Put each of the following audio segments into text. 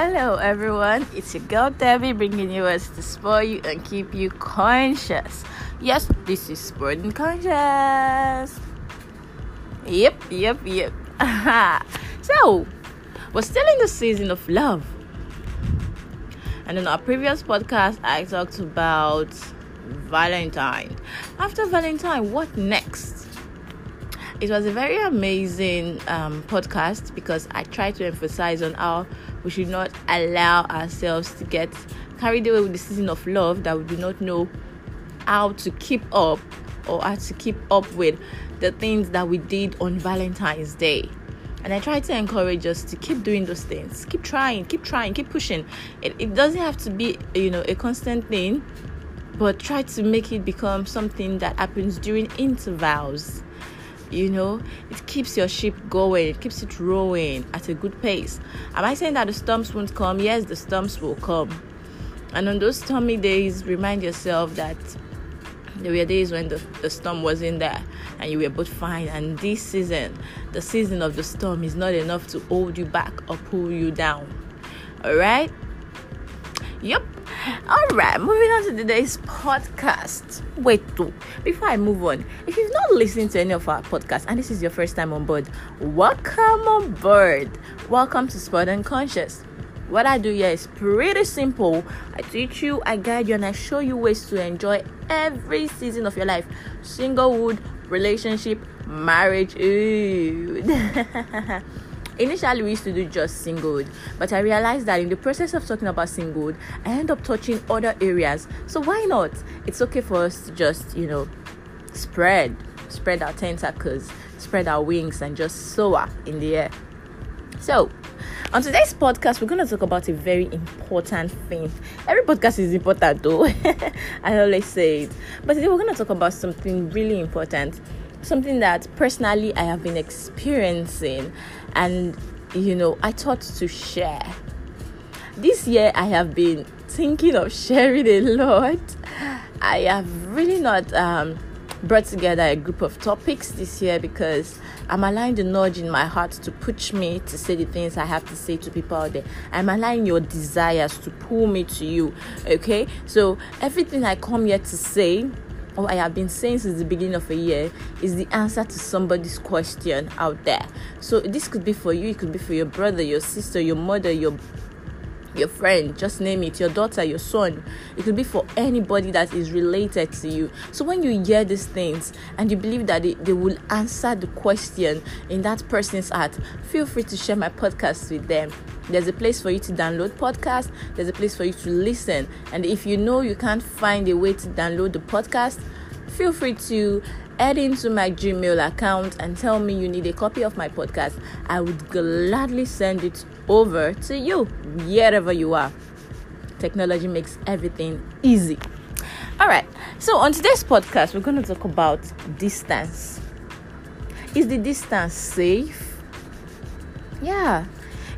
Hello, everyone. It's your girl Debbie bringing you us to spoil you and keep you conscious. Yes, this is Sporting Conscious. Yep, yep, yep. so, we're still in the season of love. And in our previous podcast, I talked about Valentine. After Valentine, what next? It was a very amazing um, podcast because I tried to emphasize on how we should not allow ourselves to get carried away with the season of love that we do not know how to keep up or how to keep up with the things that we did on Valentine's Day. And I try to encourage us to keep doing those things. Keep trying, keep trying, keep pushing. It, it doesn't have to be, you know, a constant thing, but try to make it become something that happens during intervals you know it keeps your ship going it keeps it rowing at a good pace. Am i saying that the storms won't come? Yes the storms will come. And on those stormy days remind yourself that there were days when the, the storm wasn't there and you were both fine. And this season the season of the storm is not enough to hold you back or pull you down. All right yep all right, moving on to today's podcast. Wait, too. before I move on, if you've not listened to any of our podcasts and this is your first time on board, welcome on board. Welcome to Sport and Conscious. What I do here is pretty simple. I teach you, I guide you, and I show you ways to enjoy every season of your life singlehood, relationship, marriage. Initially, we used to do just singlehood, but I realized that in the process of talking about singlehood, I end up touching other areas. So why not? It's okay for us to just, you know, spread, spread our tentacles, spread our wings, and just soar in the air. So, on today's podcast, we're going to talk about a very important thing. Every podcast is important, though. I always say it. But today, we're going to talk about something really important something that personally I have been experiencing and you know I thought to share. This year I have been thinking of sharing a lot. I have really not um, brought together a group of topics this year because I'm allowing the nudge in my heart to push me to say the things I have to say to people out there. I'm allowing your desires to pull me to you. Okay, so everything I come here to say or I have been saying since the beginning of a year is the answer to somebody's question out there. So this could be for you, it could be for your brother, your sister, your mother, your your friend, just name it, your daughter, your son. It could be for anybody that is related to you. So when you hear these things and you believe that they, they will answer the question in that person's heart, feel free to share my podcast with them. There's a place for you to download podcast. There's a place for you to listen. And if you know you can't find a way to download the podcast, feel free to head into my Gmail account and tell me you need a copy of my podcast. I would gladly send it over to you wherever you are. Technology makes everything easy. All right. So on today's podcast, we're going to talk about distance. Is the distance safe? Yeah,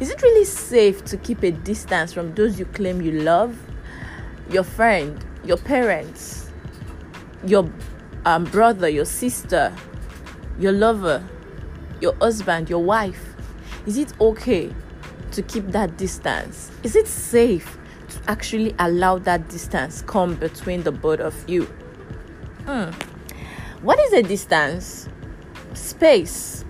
is it really safe to keep a distance from those you claim you love? Your friend, your parents, your um, brother, your sister, your lover, your husband, your wife? Is it okay to keep that distance? Is it safe to actually allow that distance come between the both of you? Hmm. What is a distance? Space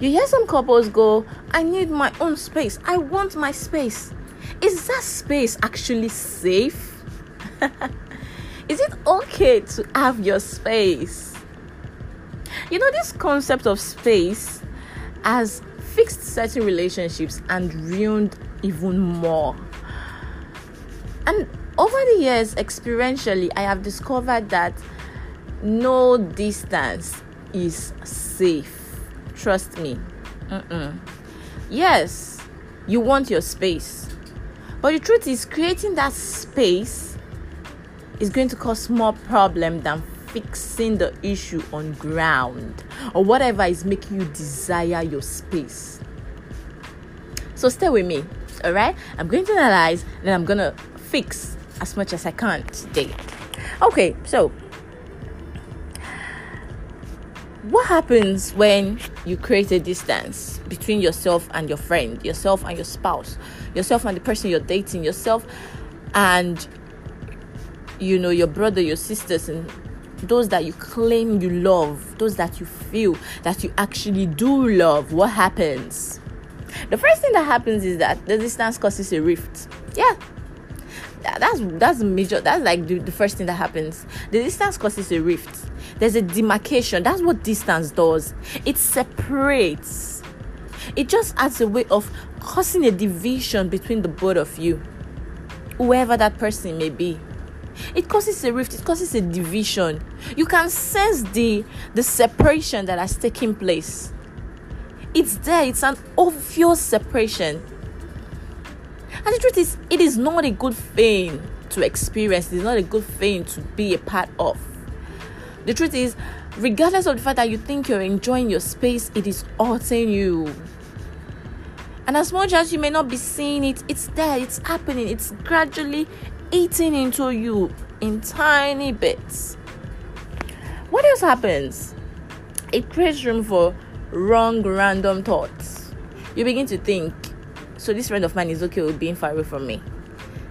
you hear some couples go, I need my own space. I want my space. Is that space actually safe? Is it okay to have your space? You know, this concept of space has fixed certain relationships and ruined even more. And over the years, experientially, I have discovered that no distance is safe Trust me. Mm-mm. Yes, you want your space. But the truth is, creating that space is going to cause more problem than fixing the issue on ground or whatever is making you desire your space. So stay with me, all right? I'm going to analyze and I'm going to fix as much as I can today. Okay, so what happens when you create a distance between yourself and your friend, yourself and your spouse, yourself and the person you're dating, yourself and you know your brother, your sisters, and those that you claim you love, those that you feel that you actually do love? What happens? The first thing that happens is that the distance causes a rift. Yeah, that's that's major that's like the, the first thing that happens the distance causes a rift there's a demarcation that's what distance does it separates it just adds a way of causing a division between the both of you whoever that person may be it causes a rift it causes a division you can sense the the separation that has taken place it's there it's an obvious separation and the truth is, it is not a good thing to experience, it is not a good thing to be a part of. The truth is, regardless of the fact that you think you're enjoying your space, it is hurting you. And as much as you may not be seeing it, it's there, it's happening, it's gradually eating into you in tiny bits. What else happens? It creates room for wrong, random thoughts. You begin to think, so this friend of mine is okay with being far away from me.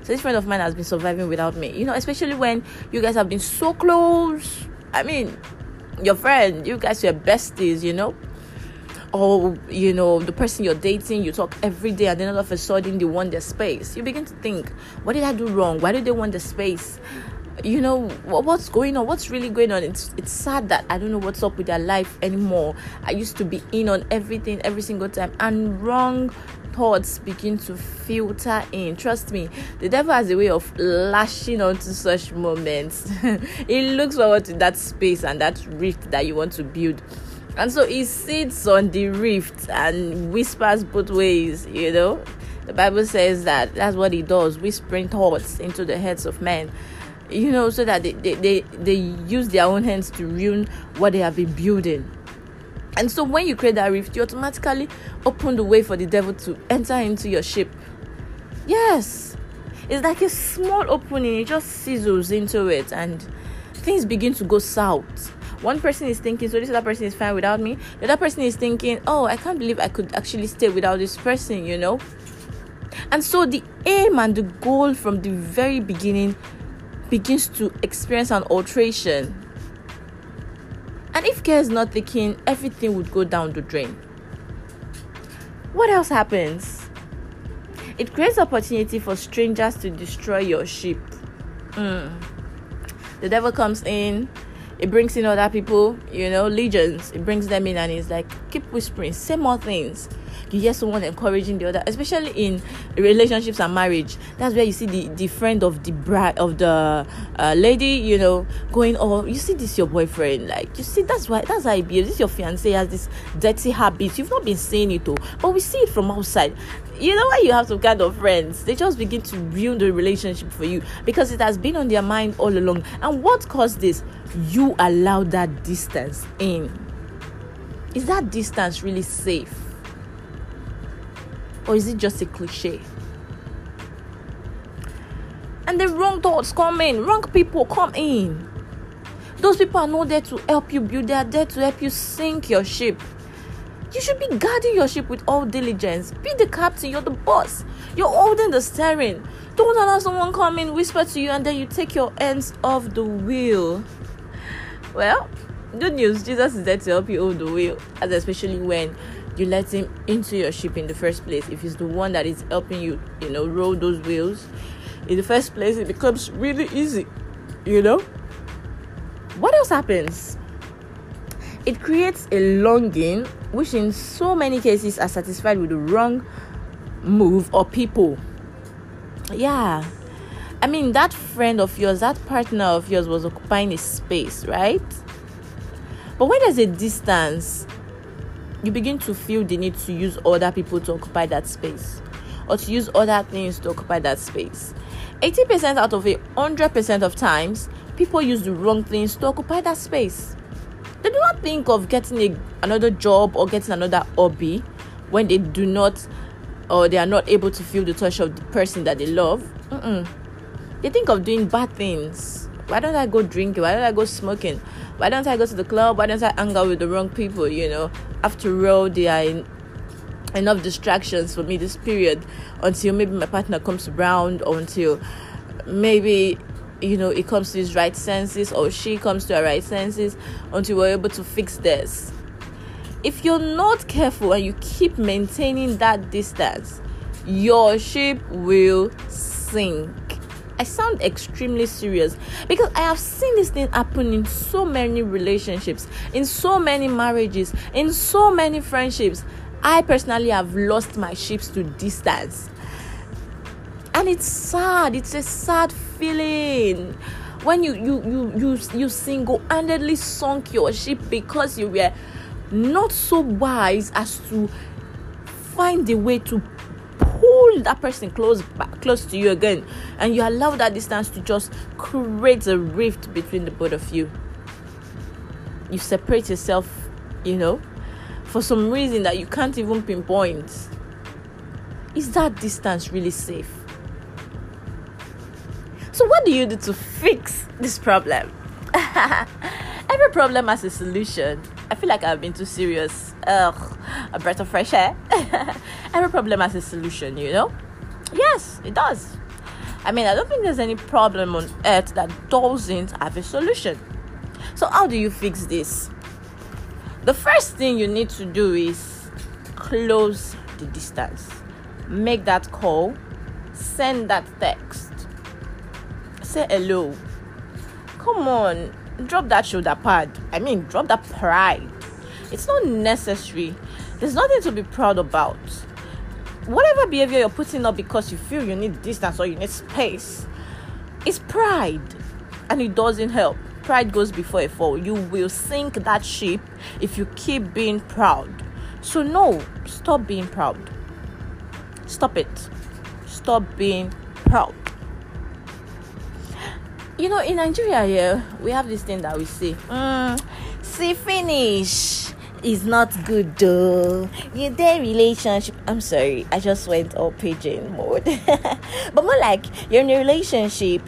So this friend of mine has been surviving without me. You know, especially when you guys have been so close. I mean, your friend, you guys are besties, you know. Or, you know, the person you're dating, you talk every day, and then all of a sudden they want their space. You begin to think, what did I do wrong? Why do they want the space? you know what's going on what's really going on it's it's sad that i don't know what's up with their life anymore i used to be in on everything every single time and wrong thoughts begin to filter in. Trust me, the devil has a way of lashing onto such moments. he looks forward to that space and that rift that you want to build. And so he sits on the rift and whispers both ways, you know. The Bible says that that's what he does, whispering thoughts into the heads of men you know, so that they, they, they, they use their own hands to ruin what they have been building. And so when you create that rift, you automatically open the way for the devil to enter into your ship. Yes. It's like a small opening, it just sizzles into it and things begin to go south. One person is thinking, so this other person is fine without me. The other person is thinking, oh, I can't believe I could actually stay without this person, you know? And so the aim and the goal from the very beginning begins to experience an alteration and if care is not taken, everything would go down the drain. What else happens? It creates opportunity for strangers to destroy your ship. Mm. The devil comes in, it brings in other people, you know, legions. It brings them in and it's like, keep whispering, say more things. You hear someone encouraging the other especially in relationships and marriage. That's where you see the the friend of the bride of the uh, lady you know going oh you see this your boyfriend? Like you see that's why that's how behaves this your fiance has this dirty habit you've not been seeing it though. But we see it from outside you know why you have some kind of friends they just begin to ruin the relationship for you because it has been on their mind all along and what caused this you allow that distance in is that distance really safe or is it just a cliche? And the wrong thoughts come in, wrong people come in. Those people are not there to help you build, they are there to help you sink your ship. You should be guarding your ship with all diligence. Be the captain, you're the boss. You're holding the steering. Don't allow someone come in, whisper to you, and then you take your hands off the wheel. Well, good news Jesus is there to help you hold the wheel, as especially when you let him into your ship in the first place if he's the one that is helping you you know roll those wheels in the first place it becomes really easy you know what else happens it creates a longing which in so many cases are satisfied with the wrong move or people yeah i mean that friend of yours that partner of yours was occupying a space right but when there's a distance you begin to feel the need to use other people to occupy that space or to use other things to occupy that space. 80% out of a 100% of times, people use the wrong things to occupy that space. They do not think of getting a, another job or getting another hobby when they do not or they are not able to feel the touch of the person that they love. Mm-mm. They think of doing bad things Why don't I go drinking? Why don't I go smoking? Why don't I go to the club? Why don't I hang out with the wrong people? You know, after all, they are in enough distractions for me this period until maybe my partner comes around or until maybe you know it comes to his right senses or she comes to her right senses until we're able to fix this if you're not careful and you keep maintaining that distance your ship will sink I sound extremely serious because I have seen this thing happen in so many relationships, in so many marriages, in so many friendships. I personally have lost my ships to distance. And it's sad, it's a sad feeling. When you you you you, you single-handedly sunk your ship because you were not so wise as to find a way to pull that person close back close to you again. And you allow that distance to just create a rift between the both of you. You separate yourself you know? For some reason that you can't even pinpoint, is that distance really safe? Do you do to fix this problem? Every problem has a solution. I feel like I've been too serious. Ugh, a breath of fresh air. Every problem has a solution, you know? Yes, it does. I mean, I don't think there's any problem on earth that doesn't have a solution. So, how do you fix this? the first thing you need to do is close the distance make that call send that text say hello come on drop that shoulder pad i mean drop that pride it's not necessary there's nothing to be proud about whatever behavior you're putting up because you feel you need distance or you need space it's pride and it doesn't help pride goes before a fall. You will sink that ship if you keep being proud. So, no, stop being proud. Stop it. Stop being proud. You know, in Nigeria, here, we have this thing that we say, mm, see, finish is not good though. You their relationship. I'm sorry, I just went all pidgin mode. but more like you're in a relationship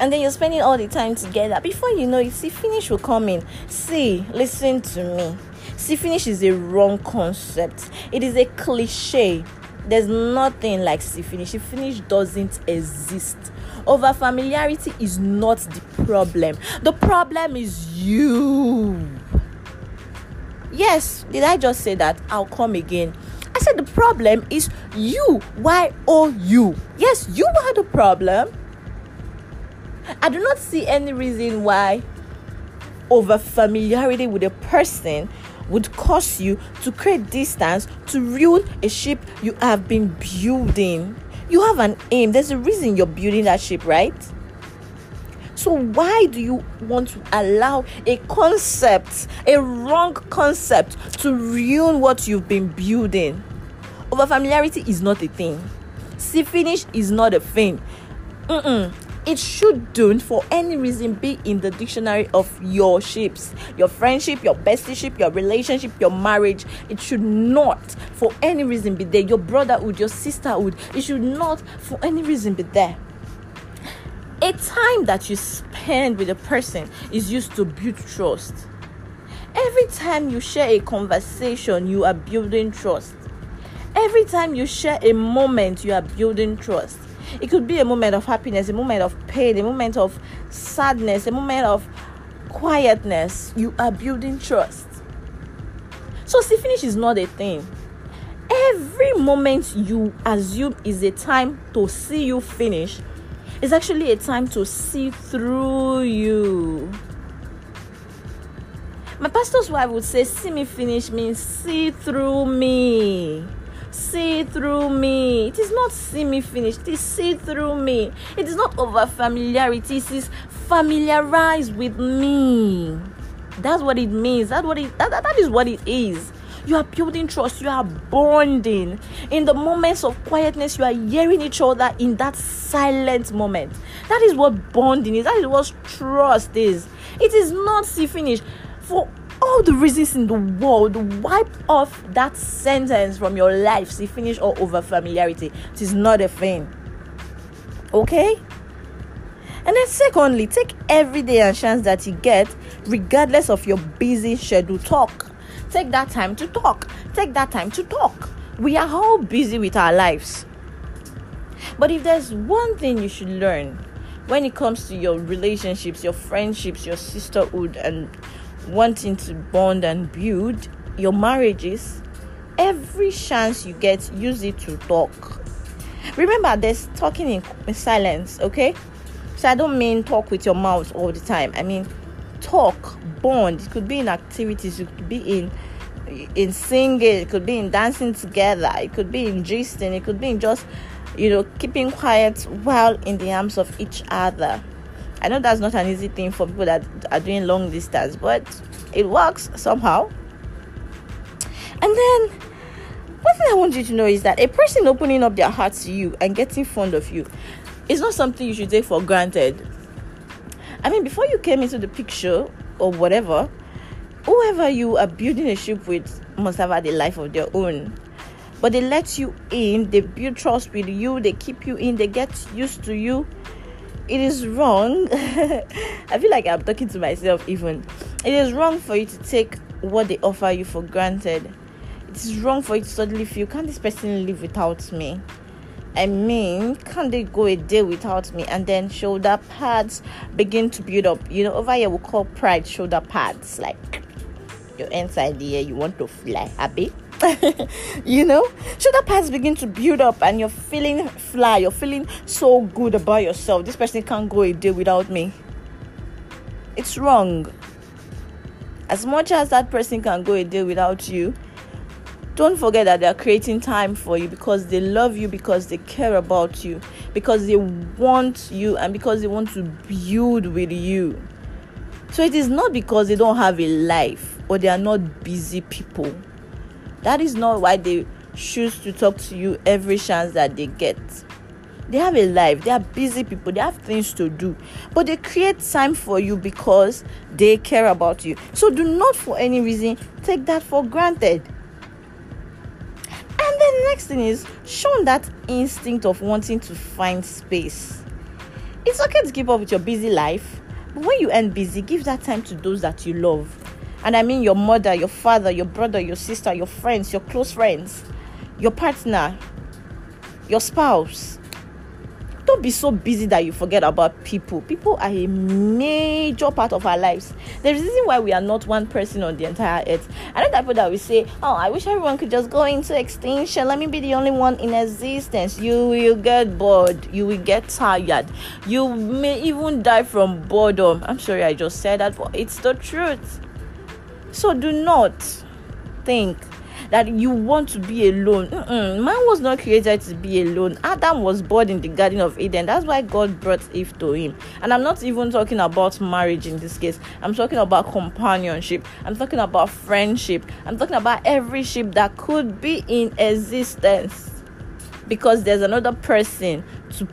and then you're spending all the time together. Before you know it, see, finish will come in. See, listen to me. See, finish is a wrong concept, it is a cliche. There's nothing like see finish. See finish doesn't exist. Over familiarity is not the problem. The problem is you. Yes, did I just say that? I'll come again. I said the problem is you. Why oh you? Yes, you are the problem. I do not see any reason why over familiarity with a person would cause you to create distance to ruin a ship you have been building. You have an aim, there's a reason you're building that ship, right? So, why do you want to allow a concept, a wrong concept, to ruin what you've been building? Over familiarity is not a thing. See, finish is not a thing. Mm-mm it shouldn't for any reason be in the dictionary of your ships your friendship your bestie your relationship your marriage. It should not for any reason be there. Your brotherhood your sisterhood it should not for any reason be there. A time that you spend with a person is used to build trust. Every time you share a conversation you are building trust. Every time you share a moment you are building trust it could be a moment of happiness, a moment of pain, a moment of sadness, a moment of quietness. You are building trust. So, see, finish is not a thing. Every moment you assume is a time to see you finish is actually a time to see through you. My pastor's wife would say, See me finish means see through me see through me. It is not see me finish, it is see through me. It is not over familiarity, it is familiarize with me. That's what it means. That's what it that, that, that is what it is. You are building trust, you are bonding. In the moments of quietness, you are hearing each other in that silent moment. That is what bonding is, that is what trust is. It is not see finish. For all the reasons in the world wipe off that sentence from your life see finish all over familiarity it is not a thing okay And then, secondly, take every day and chance that you get, regardless of your busy schedule. Talk. Take that time to talk. Take that time to talk. We are all busy with our lives. But if there's one thing you should learn when it comes to your relationships, your friendships, your sisterhood, and wanting to bond and build your marriages, every chance you get, use it to talk. Remember, there's talking in, silence, okay? So I don't mean talk with your mouth all the time. I mean talk, bond. It could be in activities, it could be in in singing, it could be in dancing together, it could be in gisting, it could be in just you know keeping quiet while in the arms of each other. I know that's not an easy thing for people that are doing long distance, but it works somehow. And then one thing I want you to know is that a person opening up their heart to you and getting fond of you is not something you should take for granted. I mean, before you came into the picture or whatever, whoever you are building a ship with must have had a life of their own. But they let you in, they build trust with you, they keep you in, they get used to you. It is wrong. I feel like I'm talking to myself even. It is wrong for you to take what they offer you for granted. It is wrong for you to suddenly feel, can't this person live without me? I mean, can't they go a day without me? And then shoulder pads begin to build up. You know, over here we call pride shoulder pads. Like you're inside air, you want to fly, happy. you know, shoulder pads begin to build up, and you're feeling fly. You're feeling so good about yourself. This person can't go a day without me. It's wrong. As much as that person can go a day without you, don't forget that they are creating time for you because they love you, because they care about you, because they want you, and because they want to build with you. So it is not because they don't have a life or they are not busy people. That is not why they choose to talk to you every chance that they get. They have a life, they are busy people, they have things to do, but they create time for you because they care about you. So do not for any reason take that for granted. And the next thing is show that instinct of wanting to find space. It's okay to keep up with your busy life, but when you end busy, give that time to those that you love. And I mean your mother, your father, your brother, your sister, your friends, your close friends, your partner, your spouse, don't be so busy that you forget about people. People are a major part of our lives. A reason why we are not one person on the entire earth. I know that people that will say, Oh, I wish everyone could just go into extinction. Let me be the only one in existence. You will get bored. You will get tired. You may even die from boredom. I'm sorry I just said that, but it's the truth. So do not think that you want to be alone. Mm-mm. Man was not created to be alone. Adam was born in the Garden of Eden. That's why God brought Eve to him. And I'm not even talking about marriage in this case. I'm talking about companionship. I'm talking about friendship. I'm talking about every ship that could be in existence. Because there's another person to,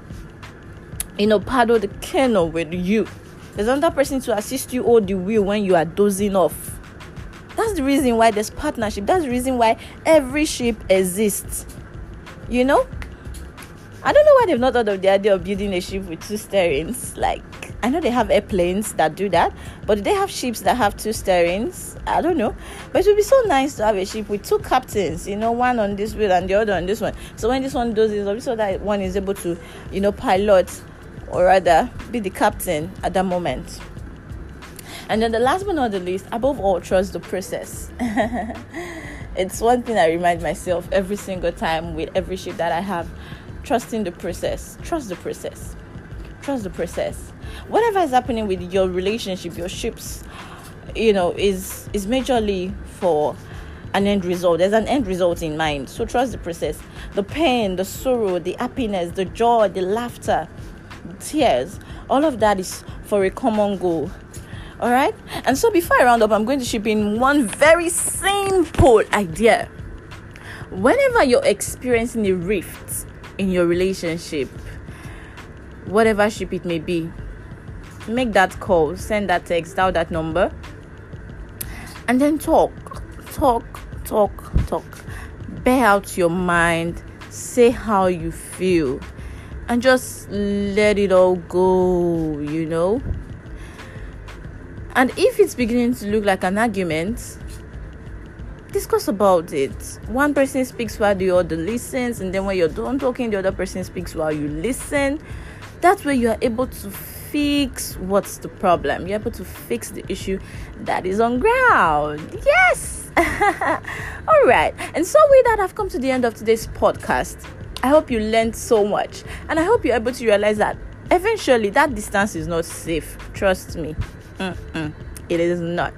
you know, paddle the canoe with you. There's another person to assist you all the way when you are dozing off that's the reason why there's partnership. That's the reason why every ship exists. You know? I don't know why they've not thought of the idea of building a ship with two steerings. Like, I know they have airplanes that do that, but do they have ships that have two steerings? I don't know. But it would be so nice to have a ship with two captains, you know, one on this wheel and the other on this one. So when this one does this, so that one is able to, you know, pilot or rather be the captain at that moment. And then the last but not the least, above all, trust the process. it's one thing I remind myself every single time with every ship that I have. Trusting the process. Trust the process. Trust the process. Whatever is happening with your relationship, your ships, you know, is is majorly for an end result. There's an end result in mind. So trust the process. The pain, the sorrow, the happiness, the joy, the laughter, the tears, all of that is for a common goal all right. And so before I round up, I'm going to ship in one very simple idea. Whenever you're experiencing a rift in your relationship, whatever ship it may be, make that call, send that text, dial that number, and then talk, talk, talk, talk. Bear out your mind, say how you feel. and just let it all go, you know. And if it's beginning to look like an argument, discuss about it. One person speaks while the other listens, and then when you're done talking, the other person speaks while you listen. That way, you are able to fix what's the problem. You're able to fix the issue that is on ground. Yes. All right. And so, with that, I've come to the end of today's podcast. I hope you learned so much, and I hope you're able to realize that eventually that distance is not safe. Trust me, It is not.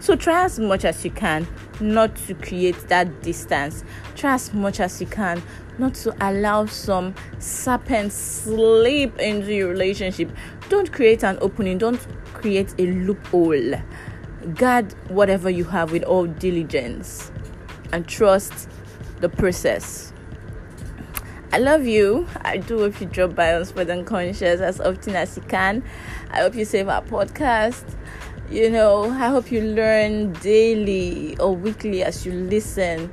So try as much as you can not to create that distance. Try as much as you can not to allow some serpent slip into your relationship. Don't create an opening, don't create a loophole. Guard whatever you have with all diligence and trust the process. I love you. I do hope you drop by on Spread Unconscious as often as you can. I hope you save our podcast you know i hope you learn daily or weekly as you listen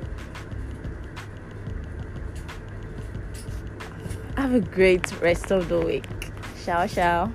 have a great rest of the week ciao ciao